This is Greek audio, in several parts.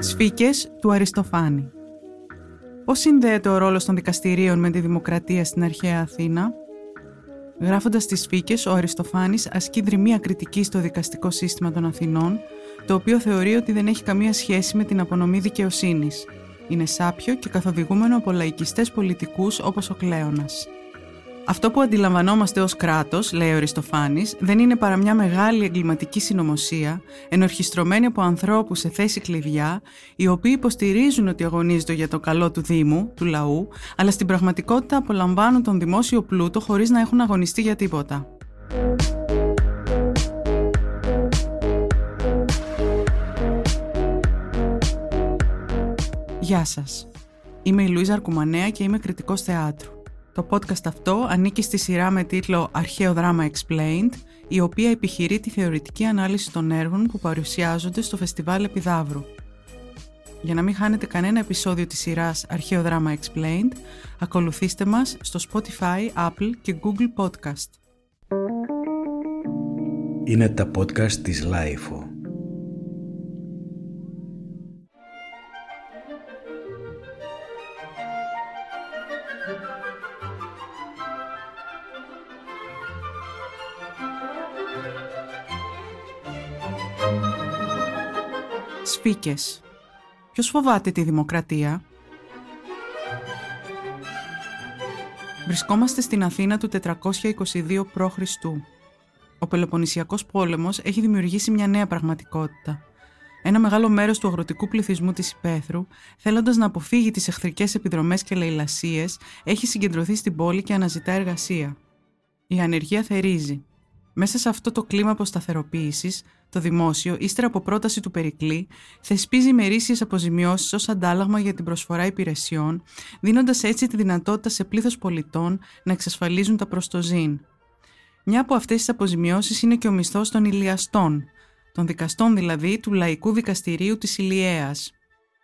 Σφίκες του Αριστοφάνη Πώς συνδέεται ο ρόλος των δικαστηρίων με τη δημοκρατία στην αρχαία Αθήνα; Γράφοντας τις Σφίκες, ο Αριστοφάνης ασκεί δρυμία κριτική στο δικαστικό σύστημα των Αθηνών, το οποίο θεωρεί ότι δεν έχει καμία σχέση με την απονομή δικαιοσύνης. Είναι σάπιο και καθοδηγούμενο από λαϊκιστές πολιτικούς όπως ο Κλέονας. Αυτό που αντιλαμβανόμαστε ως κράτος, λέει ο Αριστοφάνης, δεν είναι παρά μια μεγάλη εγκληματική συνωμοσία, ενορχιστρωμένη από ανθρώπους σε θέση κλειδιά, οι οποίοι υποστηρίζουν ότι αγωνίζονται για το καλό του Δήμου, του λαού, αλλά στην πραγματικότητα απολαμβάνουν τον δημόσιο πλούτο χωρίς να έχουν αγωνιστεί για τίποτα. Γεια σας. Είμαι η Λουίζα Αρκουμανέα και είμαι κριτικός θεάτρου. Το podcast αυτό ανήκει στη σειρά με τίτλο «Αρχαίο δράμα Explained», η οποία επιχειρεί τη θεωρητική ανάλυση των έργων που παρουσιάζονται στο Φεστιβάλ Επιδαύρου. Για να μην χάνετε κανένα επεισόδιο της σειράς «Αρχαίο δράμα Explained», ακολουθήστε μας στο Spotify, Apple και Google Podcast. Είναι τα podcast της Lifeo. Σφίκες. Ποιος φοβάται τη δημοκρατία; Βρισκόμαστε στην Αθήνα του 422 π.Χ. Ο Πελοποννησιακός πόλεμος έχει δημιουργήσει μια νέα πραγματικότητα. Ένα μεγάλο μέρος του αγροτικού πληθυσμού της Υπέθρου, θέλοντας να αποφύγει τις εχθρικές επιδρομές και λαιλασίες, έχει συγκεντρωθεί στην πόλη και αναζητά εργασία. Η ανεργία θερίζει. Μέσα σε αυτό το κλίμα αποσταθεροποίησης, το δημόσιο, ύστερα από πρόταση του Περικλή, θεσπίζει ημερήσιε αποζημιώσεις ως αντάλλαγμα για την προσφορά υπηρεσιών, δίνοντας έτσι τη δυνατότητα σε πλήθος πολιτών να εξασφαλίζουν τα προστοζήν. Μια από αυτές τις αποζημιώσεις είναι και ο μισθός των Ηλιαστών, των δικαστών δηλαδή του Λαϊκού Δικαστηρίου της Ηλιαίας.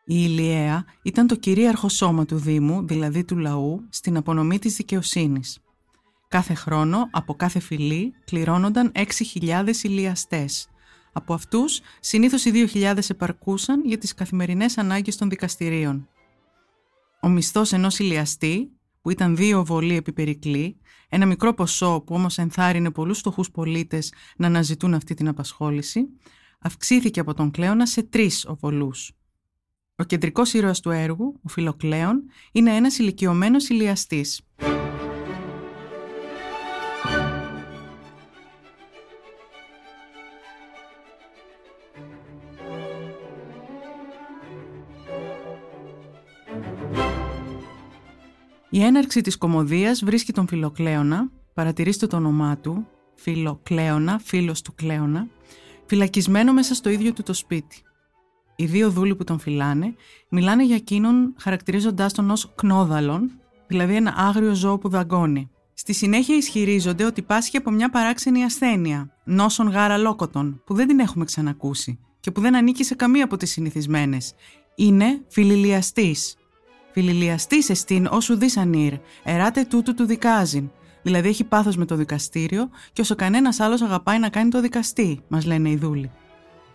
Η Ηλιαία ήταν το κυρίαρχο σώμα του Δήμου, δηλαδή του λαού, στην απονομή της δικαιοσύνης. Κάθε χρόνο, από κάθε φυλή, κληρώνονταν 6.000 ηλιαστές. Από αυτούς, συνήθως οι 2.000 επαρκούσαν για τις καθημερινές ανάγκες των δικαστηρίων. Ο μισθός ενός ηλιαστή, που ήταν δύο βολοί επί περικλή, ένα μικρό ποσό που όμως ενθάρρυνε πολλούς φτωχούς πολίτες να αναζητούν αυτή την απασχόληση, αυξήθηκε από τον Κλέωνα σε τρεις οβολούς. Ο κεντρικός ήρωας του έργου, ο Φιλοκλέον, είναι ένας ηλικιωμένος ηλιαστής. Η έναρξη της κομμωδίας βρίσκει τον Φιλοκλέωνα, παρατηρήστε το όνομά του, Φιλοκλέωνα, φίλος του Κλέωνα, φυλακισμένο μέσα στο ίδιο του το σπίτι. Οι δύο δούλοι που τον φυλάνε μιλάνε για εκείνον χαρακτηρίζοντάς τον ως κνόδαλον, δηλαδή ένα άγριο ζώο που δαγκώνει. Στη συνέχεια ισχυρίζονται ότι πάσχει από μια παράξενη ασθένεια, νόσον γάρα λόκοτον, που δεν την έχουμε ξανακούσει και που δεν ανήκει σε καμία από τις συνηθισμένες. Είναι φιλιλιαστής, Φιλιλιαστή εστίν όσου δεις ανήρ, εράτε τούτου του δικάζειν. Δηλαδή έχει πάθος με το δικαστήριο και όσο κανένας άλλος αγαπάει να κάνει το δικαστή, μας λένε οι δούλοι.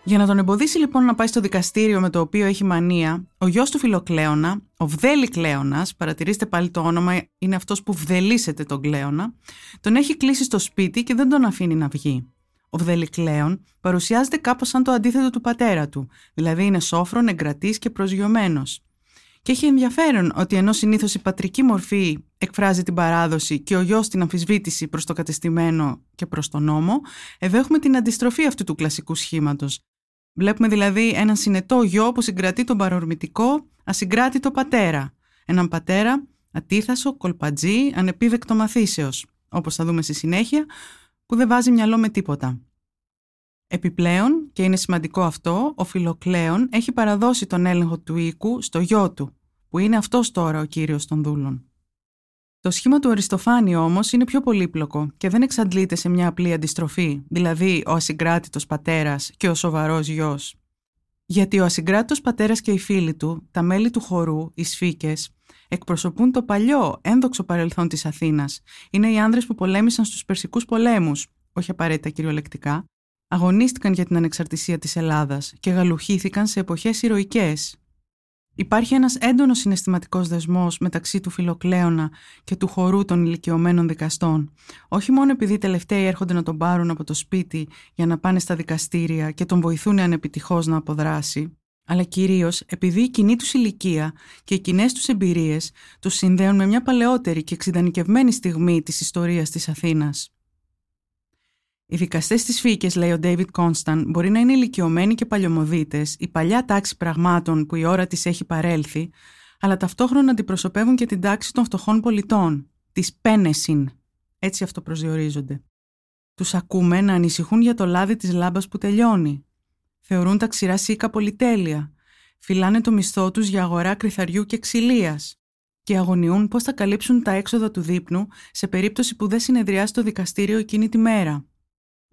Για να τον εμποδίσει λοιπόν να πάει στο δικαστήριο με το οποίο έχει μανία, ο γιος του Φιλοκλέωνα, ο Βδέλη Κλέωνας, παρατηρήστε πάλι το όνομα, είναι αυτός που βδελίσεται τον Κλέωνα, τον έχει κλείσει στο σπίτι και δεν τον αφήνει να βγει. Ο Βδέλη Κλέων παρουσιάζεται κάπως σαν το αντίθετο του πατέρα του, δηλαδή είναι σόφρον, εγκρατής και προσγειωμένος. Και έχει ενδιαφέρον ότι ενώ συνήθως η πατρική μορφή εκφράζει την παράδοση και ο γιος την αμφισβήτηση προς το κατεστημένο και προς τον νόμο, εδώ έχουμε την αντιστροφή αυτού του κλασικού σχήματος. Βλέπουμε δηλαδή έναν συνετό γιο που συγκρατεί τον παρορμητικό, ασυγκράτητο πατέρα. Έναν πατέρα ατίθασο, κολπατζή, ανεπίδεκτο μαθήσεως, όπως θα δούμε στη συνέχεια, που δεν βάζει μυαλό με τίποτα. Επιπλέον, και είναι σημαντικό αυτό, ο Φιλοκλέον έχει παραδώσει τον έλεγχο του οίκου στο γιο του, που είναι αυτός τώρα ο κύριος των δούλων. Το σχήμα του Αριστοφάνη όμως είναι πιο πολύπλοκο και δεν εξαντλείται σε μια απλή αντιστροφή, δηλαδή ο ασυγκράτητος πατέρας και ο σοβαρός γιος. Γιατί ο ασυγκράτητος πατέρας και οι φίλοι του, τα μέλη του χορού, οι σφίκες, εκπροσωπούν το παλιό, ένδοξο παρελθόν της Αθήνας. Είναι οι άνδρες που πολέμησαν στους Περσικούς πολέμους, όχι απαραίτητα κυριολεκτικά, αγωνίστηκαν για την ανεξαρτησία της Ελλάδας και γαλουχήθηκαν σε εποχές ηρωικές. Υπάρχει ένας έντονος συναισθηματικός δεσμός μεταξύ του Φιλοκλέωνα και του χορού των ηλικιωμένων δικαστών. Όχι μόνο επειδή οι τελευταίοι έρχονται να τον πάρουν από το σπίτι για να πάνε στα δικαστήρια και τον βοηθούν ανεπιτυχώς να αποδράσει, αλλά κυρίως επειδή η κοινή τους ηλικία και οι κοινές τους εμπειρίες τους συνδέουν με μια παλαιότερη και εξειδανικευμένη στιγμή της ιστορίας της Αθήνας. Οι δικαστές της φύκη, λέει ο David Κόνσταν, μπορεί να είναι ηλικιωμένοι και παλιωμοδίτες, η παλιά τάξη πραγμάτων που η ώρα της έχει παρέλθει, αλλά ταυτόχρονα αντιπροσωπεύουν και την τάξη των φτωχών πολιτών, της Πένεσιν. Έτσι αυτό προσδιορίζονται. Τους ακούμε να ανησυχούν για το λάδι της λάμπας που τελειώνει. Θεωρούν τα ξηρά σίκα πολυτέλεια. Φυλάνε το μισθό τους για αγορά κρυθαριού και ξυλίας. Και αγωνιούν πώς θα καλύψουν τα έξοδα του δείπνου σε περίπτωση που δεν συνεδριάσει το δικαστήριο εκείνη τη μέρα.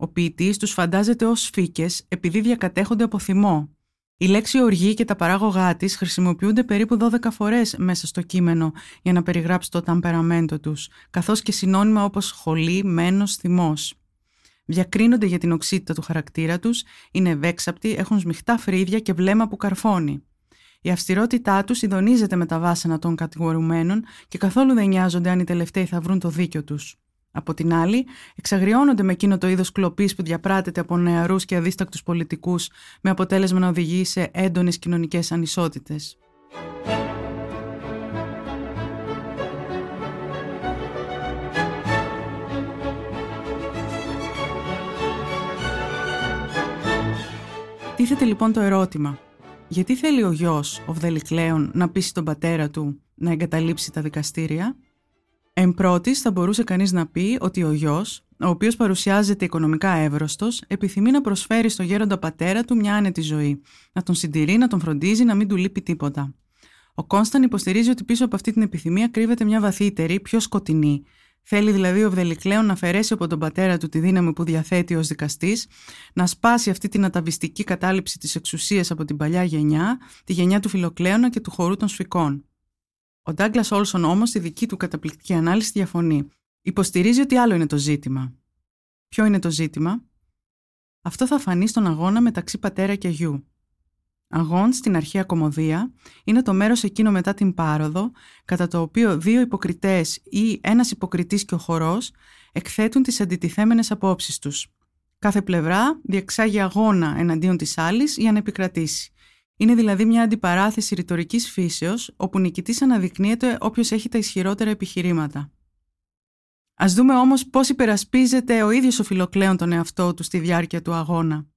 Ο ποιητής τους φαντάζεται ως φύκες επειδή διακατέχονται από θυμό. Η λέξη οργή και τα παράγωγά της χρησιμοποιούνται περίπου 12 φορές μέσα στο κείμενο για να περιγράψει το ταμπεραμέντο τους, καθώς και συνώνυμα όπως χολή, μένος, θυμός. Διακρίνονται για την οξύτητα του χαρακτήρα τους, είναι ευέξαπτοι, έχουν σμιχτά φρύδια και βλέμμα που καρφώνει. Η αυστηρότητά τους ειδονίζεται με τα βάσανα των κατηγορουμένων και καθόλου δεν νοιάζονται αν οι τελευταίοι θα βρουν το δίκιο τους. Από την άλλη, εξαγριώνονται με εκείνο το είδος κλοπής που διαπράττεται από νεαρούς και αδίστακτους πολιτικούς, με αποτέλεσμα να οδηγεί σε έντονες κοινωνικές ανισότητες. Τίθεται λοιπόν το ερώτημα. Γιατί θέλει ο γιος, ο Βδελικλέον, να πείσει τον πατέρα του να εγκαταλείψει τα δικαστήρια; Εν πρώτης θα μπορούσε κανείς να πει ότι ο γιος, ο οποίος παρουσιάζεται οικονομικά εύρωστος, επιθυμεί να προσφέρει στο γέροντα πατέρα του μια άνετη ζωή, να τον συντηρεί, να τον φροντίζει, να μην του λείπει τίποτα. Ο Κόνσταν υποστηρίζει ότι πίσω από αυτή την επιθυμία κρύβεται μια βαθύτερη, πιο σκοτεινή. Θέλει δηλαδή ο Βδελικλέον να αφαιρέσει από τον πατέρα του τη δύναμη που διαθέτει ως δικαστής, να σπάσει αυτή την αταβιστική κατάληψη της εξουσίας από την παλιά γενιά, τη γενιά του Φιλοκλέωνα και του χορού των σφικών. Ο Ντάγκλας Όλσον όμως στη δική του καταπληκτική ανάλυση διαφωνεί. Υποστηρίζει ότι άλλο είναι το ζήτημα. Ποιο είναι το ζήτημα; Αυτό θα φανεί στον αγώνα μεταξύ πατέρα και γιου. Αγών στην αρχαία κομμωδία είναι το μέρος εκείνο μετά την πάροδο, κατά το οποίο δύο υποκριτές ή ένας υποκριτής και ο χορός εκθέτουν τις αντιτιθέμενες απόψεις τους. Κάθε πλευρά διεξάγει αγώνα εναντίον της άλλης για να επικρατήσει. Είναι δηλαδή μια αντιπαράθεση ρητορικής φύσεως, όπου νικητής αναδεικνύεται όποιος έχει τα ισχυρότερα επιχειρήματα. Α δούμε όμως πώς υπερασπίζεται ο ίδιος ο Φιλοκλέον τον εαυτό του στη διάρκεια του αγώνα.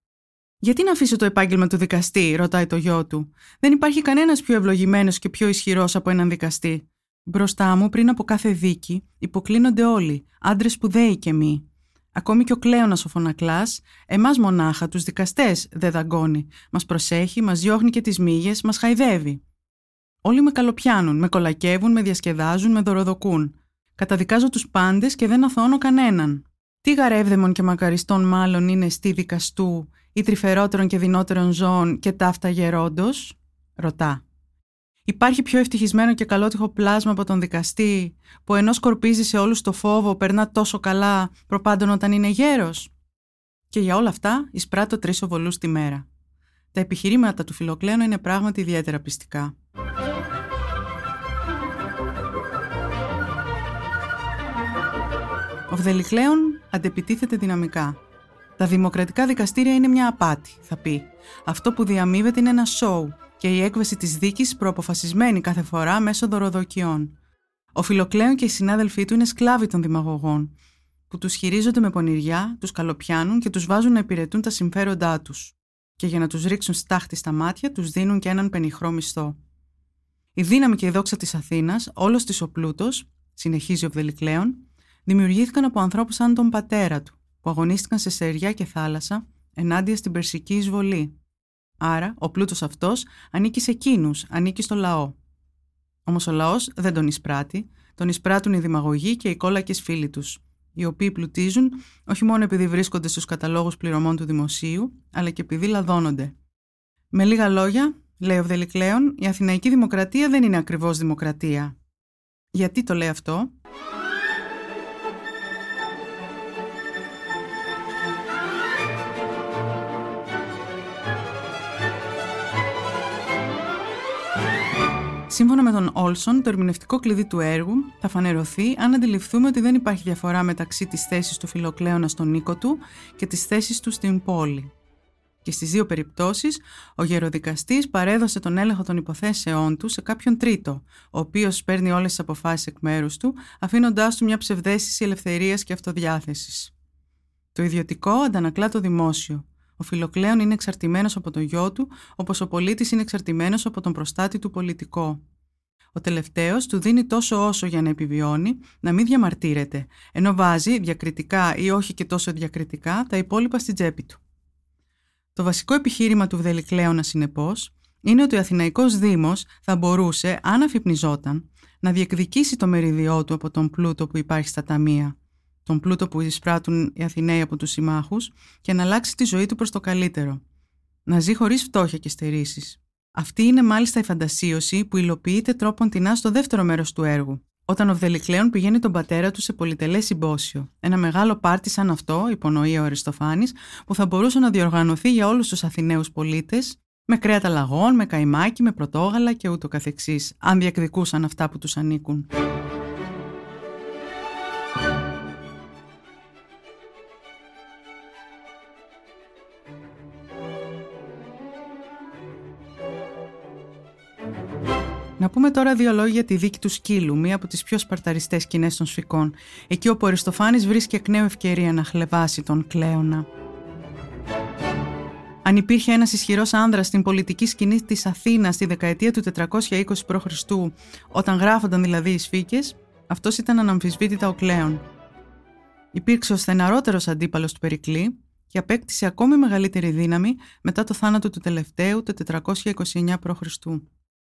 Γιατί να αφήσω το επάγγελμα του δικαστή, ρωτάει το γιο του. Δεν υπάρχει κανένας πιο ευλογημένος και πιο ισχυρός από έναν δικαστή. Μπροστά μου, πριν από κάθε δίκη, υποκλίνονται όλοι, άντρες σπουδαίοι και μη. Ακόμη και ο κλέονας ο φωνακλάς, εμάς μονάχα, τους δικαστές, δεν δαγκώνει. Μας προσέχει, μας διώχνει και τις μύγες, μας χαϊδεύει. Όλοι με καλοπιάνουν, με κολακεύουν, με διασκεδάζουν, με δωροδοκούν. Καταδικάζω τους πάντες και δεν αθώνω κανέναν. Τι γαρεύδεμον και μακαριστών μάλλον είναι στη δικαστού ή τρυφερότερων και δυνότερων ζώων και ταύτα γερόντος, ρωτά. Υπάρχει πιο ευτυχισμένο και καλότυχο πλάσμα από τον δικαστή που ενώ σκορπίζει σε όλους το φόβο περνά τόσο καλά προπάντων όταν είναι γέρος. Και για όλα αυτά εισπράττω τρεις οβολούς τη μέρα. Τα επιχειρήματα του Φιλοκλέωνου είναι πράγματι ιδιαίτερα πιστικά. Ο Βδελιχλέον αντεπιτίθεται δυναμικά. Τα δημοκρατικά δικαστήρια είναι μια απάτη, θα πει. Αυτό που διαμείβεται είναι ένα σοου και η έκβαση της δίκης προαποφασισμένη κάθε φορά μέσω δωροδοκιών. Ο Φιλοκλέον και οι συνάδελφοί του είναι σκλάβοι των δημαγωγών, που τους χειρίζονται με πονηριά, τους καλοπιάνουν και τους βάζουν να υπηρετούν τα συμφέροντά τους. Και για να τους ρίξουν στάχτη στα μάτια, τους δίνουν και έναν πενιχρό μισθό. Η δύναμη και η δόξα της Αθήνας, όλος της ο πλούτος, συνεχίζει ο Βδελικλέον, δημιουργήθηκαν από ανθρώπους σαν τον πατέρα του, που αγωνίστηκαν σε σεριά και θάλασσα ενάντια στην περσική εισβολή. Άρα, ο πλούτος αυτός ανήκει σε εκείνους, ανήκει στο λαό. Όμως ο λαός δεν τον εισπράττει, τον εισπράττουν οι δημαγωγοί και οι κόλακες φίλοι τους, οι οποίοι πλουτίζουν όχι μόνο επειδή βρίσκονται στους καταλόγους πληρωμών του δημοσίου, αλλά και επειδή λαδώνονται. Με λίγα λόγια, λέει ο Βδελικλέον, η Αθηναϊκή Δημοκρατία δεν είναι ακριβώς δημοκρατία. Γιατί το λέει αυτό; Σύμφωνα με τον Όλσον, το ερμηνευτικό κλειδί του έργου θα φανερωθεί αν αντιληφθούμε ότι δεν υπάρχει διαφορά μεταξύ της θέσης του Φιλοκλέωνα στον οίκο του και της θέσης του στην πόλη. Και στις δύο περιπτώσεις, ο γεροδικαστής παρέδωσε τον έλεγχο των υποθέσεών του σε κάποιον τρίτο, ο οποίος παίρνει όλες τις αποφάσεις εκ μέρους του, αφήνοντάς του μια ψευδέστηση ελευθερίας και αυτοδιάθεσης. Το ιδιωτικό αντανακλά το δημόσιο. Ο Φιλοκλέον είναι εξαρτημένος από τον γιο του, όπως ο πολίτης είναι εξαρτημένος από τον προστάτη του πολιτικό. Ο τελευταίος του δίνει τόσο όσο για να επιβιώνει, να μην διαμαρτύρεται, ενώ βάζει διακριτικά ή όχι και τόσο διακριτικά τα υπόλοιπα στην τσέπη του. Το βασικό επιχείρημα του Βδελικλέωνα, συνεπώς, είναι ότι ο Αθηναϊκός Δήμος θα μπορούσε, αν αφυπνιζόταν, να διεκδικήσει το μεριδιό του από τον πλούτο που υπάρχει στα ταμεία, τον πλούτο που εισπράττουν οι Αθηναίοι από τους συμμάχους και να αλλάξει τη ζωή του προς το καλύτερο. Να ζει χωρίς φτώχεια και στερήσεις. Αυτή είναι μάλιστα η φαντασίωση που υλοποιείται τρόπον τεινά στο δεύτερο μέρος του έργου, όταν ο Βδελικλέον πηγαίνει τον πατέρα του σε πολυτελέ συμπόσιο. Ένα μεγάλο πάρτι σαν αυτό, υπονοεί ο Αριστοφάνης, που θα μπορούσε να διοργανωθεί για όλους τους Αθηναίους πολίτες, με κρέατα λαγών, με καϊμάκι, με πρωτόγαλα και ούτω καθεξής, αν διεκδικούσαν αυτά που τους ανήκουν. Να πούμε τώρα δύο λόγια για τη δίκη του σκύλου, μία από τις πιο σπαρταριστές σκηνές των σφικών, εκεί όπου ο Αριστοφάνης βρίσκει εκ νέου ευκαιρία να χλεβάσει τον Κλέωνα. Αν υπήρχε ένας ισχυρός άνδρας στην πολιτική σκηνή της Αθήνας στη δεκαετία του 420 π.Χ., όταν γράφονταν δηλαδή οι σφίκες, αυτός ήταν αναμφισβήτητα ο Κλέον. Υπήρξε ο στεναρότερος αντίπαλος του Περικλή και απέκτησε ακόμη μεγαλύτερη δύναμη μετά το θάνατο του τελευταίου το 429 π.Χ.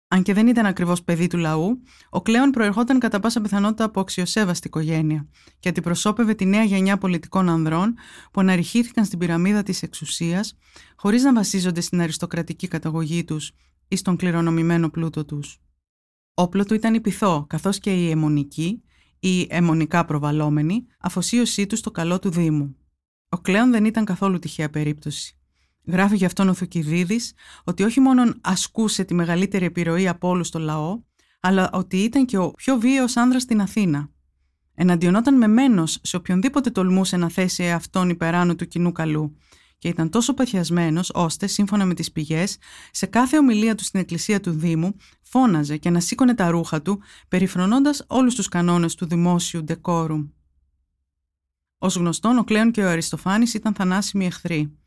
Αν και δεν ήταν ακριβώς παιδί του λαού, ο Κλέον προερχόταν κατά πάσα πιθανότητα από αξιοσέβαστη οικογένεια και αντιπροσώπευε τη νέα γενιά πολιτικών ανδρών που αναρριχήθηκαν στην πυραμίδα της εξουσίας, χωρίς να βασίζονται στην αριστοκρατική καταγωγή τους ή στον κληρονομημένο πλούτο τους. Όπλο του ήταν η πυθό, καθώς και η αιμονική ή αιμονικά προβαλόμενη αφοσίωσή του στο καλό του Δήμου. Ο Κλέον δεν ήταν καθόλου τυχαία περίπτωση. Γράφει γι' αυτόν ο Θουκυδίδης ότι όχι μόνο ασκούσε τη μεγαλύτερη επιρροή από όλους στο λαό, αλλά ότι ήταν και ο πιο βίαιος άνδρας στην Αθήνα. Εναντιονόταν με μένος σε οποιονδήποτε τολμούσε να θέσει αυτόν υπεράνω του κοινού καλού και ήταν τόσο παθιασμένος ώστε, σύμφωνα με τις πηγές, σε κάθε ομιλία του στην εκκλησία του Δήμου φώναζε και ανασήκωνε τα ρούχα του, περιφρονώντας όλους τους κανόνες του δημόσιου ντεκόρου. Ω γνωστόν, ο Κλέον και ο Αριστοφάνης ήταν θανάσιμοι εχθροί.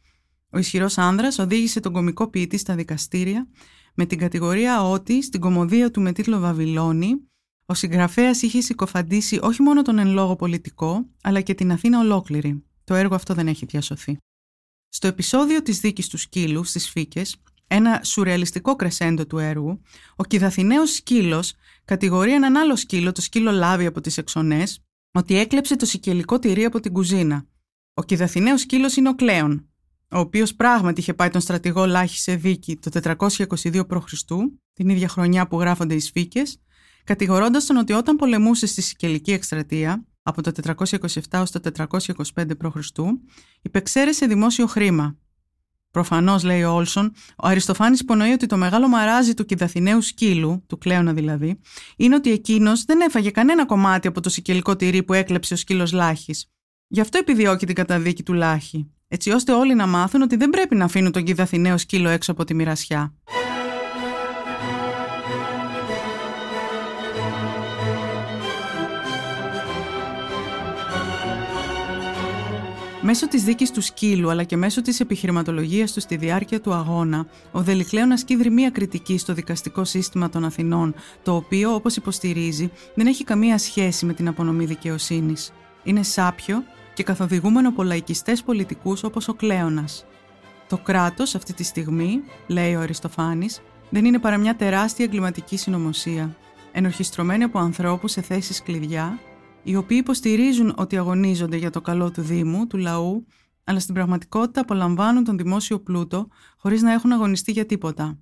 Ο ισχυρός άνδρας οδήγησε τον κομικό ποιητή στα δικαστήρια με την κατηγορία ότι στην κομμωδία του με τίτλο Βαβυλώνη ο συγγραφέας είχε συκοφαντήσει όχι μόνο τον εν λόγω πολιτικό, αλλά και την Αθήνα ολόκληρη. Το έργο αυτό δεν έχει διασωθεί. Στο επεισόδιο της δίκης του σκύλου στις Φίκες, ένα σουρεαλιστικό κρεσέντο του έργου, ο κυδαθηναίος σκύλος κατηγορεί έναν άλλο σκύλο, το σκύλο Λάβη από τις εξονές, ότι έκλεψε το σικελικό τυρί από την κουζίνα. Ο κυδαθηναίος σκύλος είναι ο Κλέον, ο οποίος πράγματι είχε πάει τον στρατηγό Λάχη σε δίκη το 422 π.Χ., την ίδια χρονιά που γράφονται οι σφίκες, κατηγορώντας τον ότι όταν πολεμούσε στη Σικελική εκστρατεία, από το 427 έως το 425 π.Χ., υπεξαίρεσε δημόσιο χρήμα. Προφανώς, λέει ο Όλσον, ο Αριστοφάνης υπονοεί ότι το μεγάλο μαράζι του κυδαθηναίου σκύλου, του κλέωνα δηλαδή, είναι ότι εκείνος δεν έφαγε κανένα κομμάτι από το σικελικό τυρί που έκλεψε ο σκύλος Λάχης. Γι' αυτό επιδιώκει την καταδίκη του Λάχη έτσι ώστε όλοι να μάθουν ότι δεν πρέπει να αφήνουν τον κυδαθηναίο σκύλο έξω από τη μοιρασιά. Μέσω της δίκης του σκύλου αλλά και μέσω της επιχειρηματολογίας του στη διάρκεια του αγώνα, ο Δελικλέων ασκεί μία κριτική στο δικαστικό σύστημα των Αθηνών, το οποίο, όπως υποστηρίζει, δεν έχει καμία σχέση με την απονομή δικαιοσύνης. Είναι σάπιο και καθοδηγούμενο από λαϊκιστές πολιτικούς όπως ο Κλέονας. Το κράτος αυτή τη στιγμή, λέει ο Αριστοφάνης, δεν είναι παρά μια τεράστια εγκληματική συνωμοσία, ενορχιστρωμένη από ανθρώπους σε θέσεις κλειδιά, οι οποίοι υποστηρίζουν ότι αγωνίζονται για το καλό του Δήμου, του λαού, αλλά στην πραγματικότητα απολαμβάνουν τον δημόσιο πλούτο χωρίς να έχουν αγωνιστεί για τίποτα.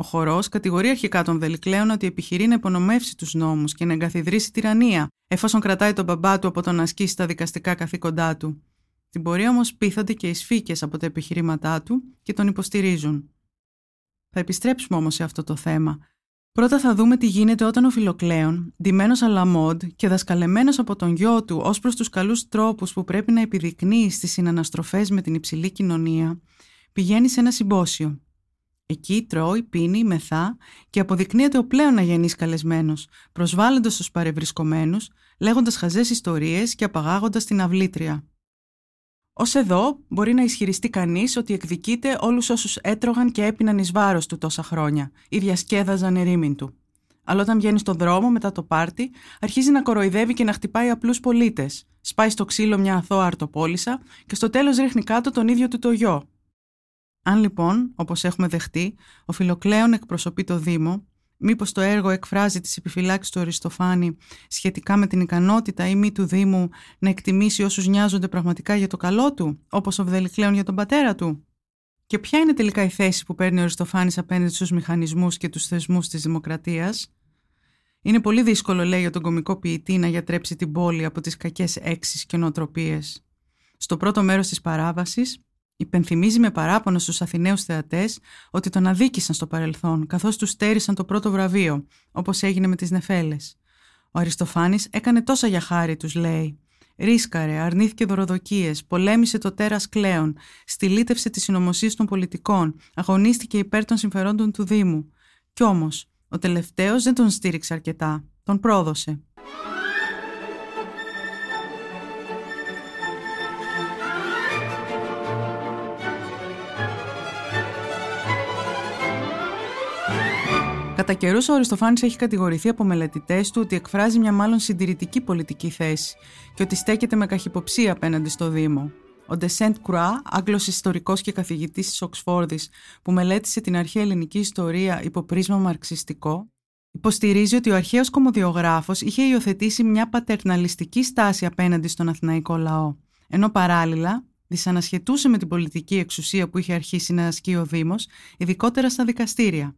Ο χορός κατηγορεί αρχικά τον Βελικλέον ότι επιχειρεί να υπονομεύσει τους νόμους και να εγκαθιδρύσει τυραννία, εφόσον κρατάει τον μπαμπά του από το να ασκήσει τα δικαστικά καθήκοντά του. Την πορεία όμως πείθονται και οι σφίκες από τα επιχειρήματά του και τον υποστηρίζουν. Θα επιστρέψουμε όμως σε αυτό το θέμα. Πρώτα θα δούμε τι γίνεται όταν ο Φιλοκλέον, ντυμένος αλαμόντ και δασκαλεμένος από τον γιο του ως προς τους καλούς τρόπους που πρέπει να επιδεικνύει στις συναναστροφές με την υψηλή κοινωνία, πηγαίνει σε ένα συμπόσιο. Εκεί τρώει, πίνει, μεθά και αποδεικνύεται ο πλέον αγενής καλεσμένος, προσβάλλοντας τους παρευρισκομένους, λέγοντας χαζές ιστορίες και απαγάγοντας την αυλήτρια. Ω εδώ μπορεί να ισχυριστεί κανείς ότι εκδικείται όλους όσους έτρωγαν και έπιναν εις βάρος του τόσα χρόνια ή διασκέδαζαν ερήμην του. Αλλά όταν βγαίνει στον δρόμο μετά το πάρτι, αρχίζει να κοροϊδεύει και να χτυπάει απλούς πολίτες. Σπάει στο ξύλο μια αθώα αρτοπόλησα και στο τέλος ρίχνει κάτω τον ίδιο του το γιο. Αν λοιπόν, όπως έχουμε δεχτεί, ο Φιλοκλέον εκπροσωπεί το Δήμο, Μήπως το έργο εκφράζει τις επιφυλάξεις του Αριστοφάνη σχετικά με την ικανότητα ή μη του Δήμου να εκτιμήσει όσους νοιάζονται πραγματικά για το καλό του, όπως ο Βδελικλέον για τον πατέρα του; Και ποια είναι τελικά η θέση που παίρνει ο Αριστοφάνης απέναντι στους μηχανισμούς και τους θεσμούς της δημοκρατίας; Είναι πολύ δύσκολο, λέει για τον κομικό ποιητή, να γιατρέψει την πόλη από τις κακές έξεις και νοοτροπίες. Στο πρώτο μέρος της παράβασης, Υπενθυμίζει με παράπονο στους Αθηναίους θεατές ότι τον αδίκησαν στο παρελθόν, καθώς τους στέρισαν το πρώτο βραβείο, όπως έγινε με τις Νεφέλες. Ο Αριστοφάνης έκανε τόσα για χάρη, τους λέει. Ρίσκαρε, αρνήθηκε δωροδοκίες, πολέμησε το τέρας κλέον, στυλίτευσε τις συνωμοσίες των πολιτικών, αγωνίστηκε υπέρ των συμφερόντων του Δήμου. Κι όμως, ο τελευταίος δεν τον στήριξε αρκετά, τον πρόδωσε. Κατά καιρούς, ο Αριστοφάνης έχει κατηγορηθεί από μελετητές του ότι εκφράζει μια μάλλον συντηρητική πολιτική θέση και ότι στέκεται με καχυποψία απέναντι στο Δήμο. Ο Ντεσέντ Κρουά, Άγγλος ιστορικός και καθηγητής της Οξφόρδης, που μελέτησε την αρχαία ελληνική ιστορία υπό πρίσμα μαρξιστικό, υποστηρίζει ότι ο αρχαίος κομμοδιογράφος είχε υιοθετήσει μια πατερναλιστική στάση απέναντι στον αθηναϊκό λαό, ενώ παράλληλα δυσανασχετούσε με την πολιτική εξουσία που είχε αρχίσει να ασκεί ο Δήμος, ειδικότερα στα δικαστήρια.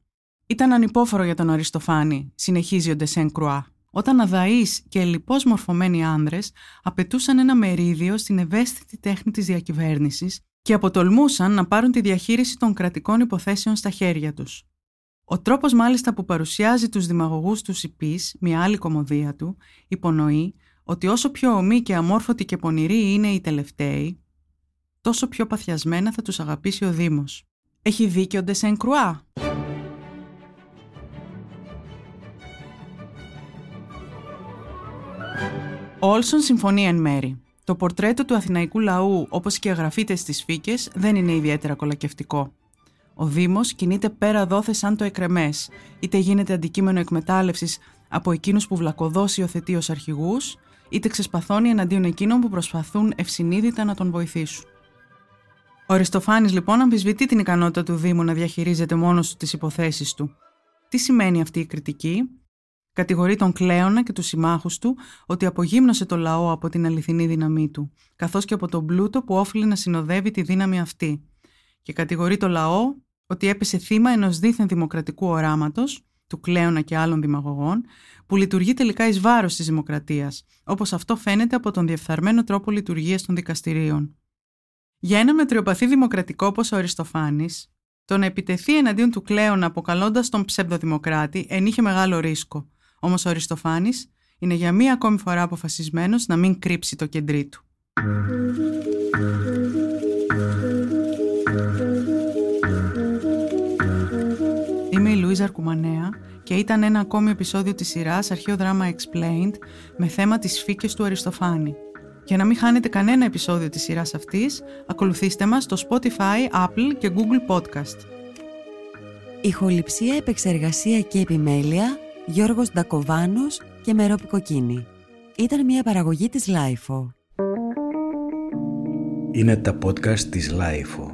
Ήταν ανυπόφορο για τον Αριστοφάνη, συνεχίζει ο Ντεσέν Κρουά. Όταν αδαείς και λοιπώ μορφωμένοι άνδρες απαιτούσαν ένα μερίδιο στην ευαίσθητη τέχνη της διακυβέρνησης και αποτολμούσαν να πάρουν τη διαχείριση των κρατικών υποθέσεων στα χέρια τους. Ο τρόπος μάλιστα που παρουσιάζει τους δημαγωγούς του υπή, μια άλλη κομμωδία του, υπονοεί ότι όσο πιο ομοί και αμόρφωτοι και πονηροί είναι οι τελευταίοι, τόσο πιο παθιασμένα θα τους αγαπήσει ο Δήμος. Έχει δίκιο ο Ντεσέν Κρουά; Όλσον συμφωνεί εν μέρη. Το πορτρέτο του αθηναϊκού λαού, όπως και οι αγραφείτε στι φύκες, δεν είναι ιδιαίτερα κολακευτικό. Ο Δήμος κινείται πέρα δόθε σαν το εκρεμές, είτε γίνεται αντικείμενο εκμετάλλευσης από εκείνους που βλακοδώσει υιοθετεί ως αρχηγούς, είτε ξεσπαθώνει εναντίον εκείνων που προσπαθούν ευσυνείδητα να τον βοηθήσουν. Ο Αριστοφάνης λοιπόν αμφισβητεί την ικανότητα του Δήμου να διαχειρίζεται μόνος του τις υποθέσεις του. Τι σημαίνει αυτή η κριτική, Κατηγορεί τον Κλέωνα και τους συμμάχους του ότι απογύμνωσε το λαό από την αληθινή δύναμή του, καθώς και από τον πλούτο που όφιλε να συνοδεύει τη δύναμη αυτή. Και κατηγορεί το λαό ότι έπεσε θύμα ενός δίθεν δημοκρατικού οράματος, του Κλέωνα και άλλων δημαγωγών, που λειτουργεί τελικά εις βάρος της δημοκρατίας, όπως αυτό φαίνεται από τον διεφθαρμένο τρόπο λειτουργίας των δικαστηρίων. Για ένα μετριοπαθή δημοκρατικό όπως ο Αριστοφάνης, το να επιτεθεί εναντίον του Κλέωνα αποκαλώντας τον ψευδοδημοκράτη ενήχε μεγάλο ρίσκο, Όμως ο Αριστοφάνης είναι για μία ακόμη φορά αποφασισμένος να μην κρύψει το κεντρί του. Είμαι η Λουίζα Αρκουμανέα και ήταν ένα ακόμη επεισόδιο της σειράς Αρχαίο Δράμα Explained με θέμα τις Σφήκες του Αριστοφάνη. Για να μην χάνετε κανένα επεισόδιο της σειράς αυτής, ακολουθήστε μας στο Spotify, Apple και Google Podcast. Ηχοληψία, επεξεργασία και επιμέλεια Γιώργος Ντακοβάνος και Μερόπη Κοκκίνη. Ήταν μια παραγωγή της LiFO. Είναι τα podcast της LiFO.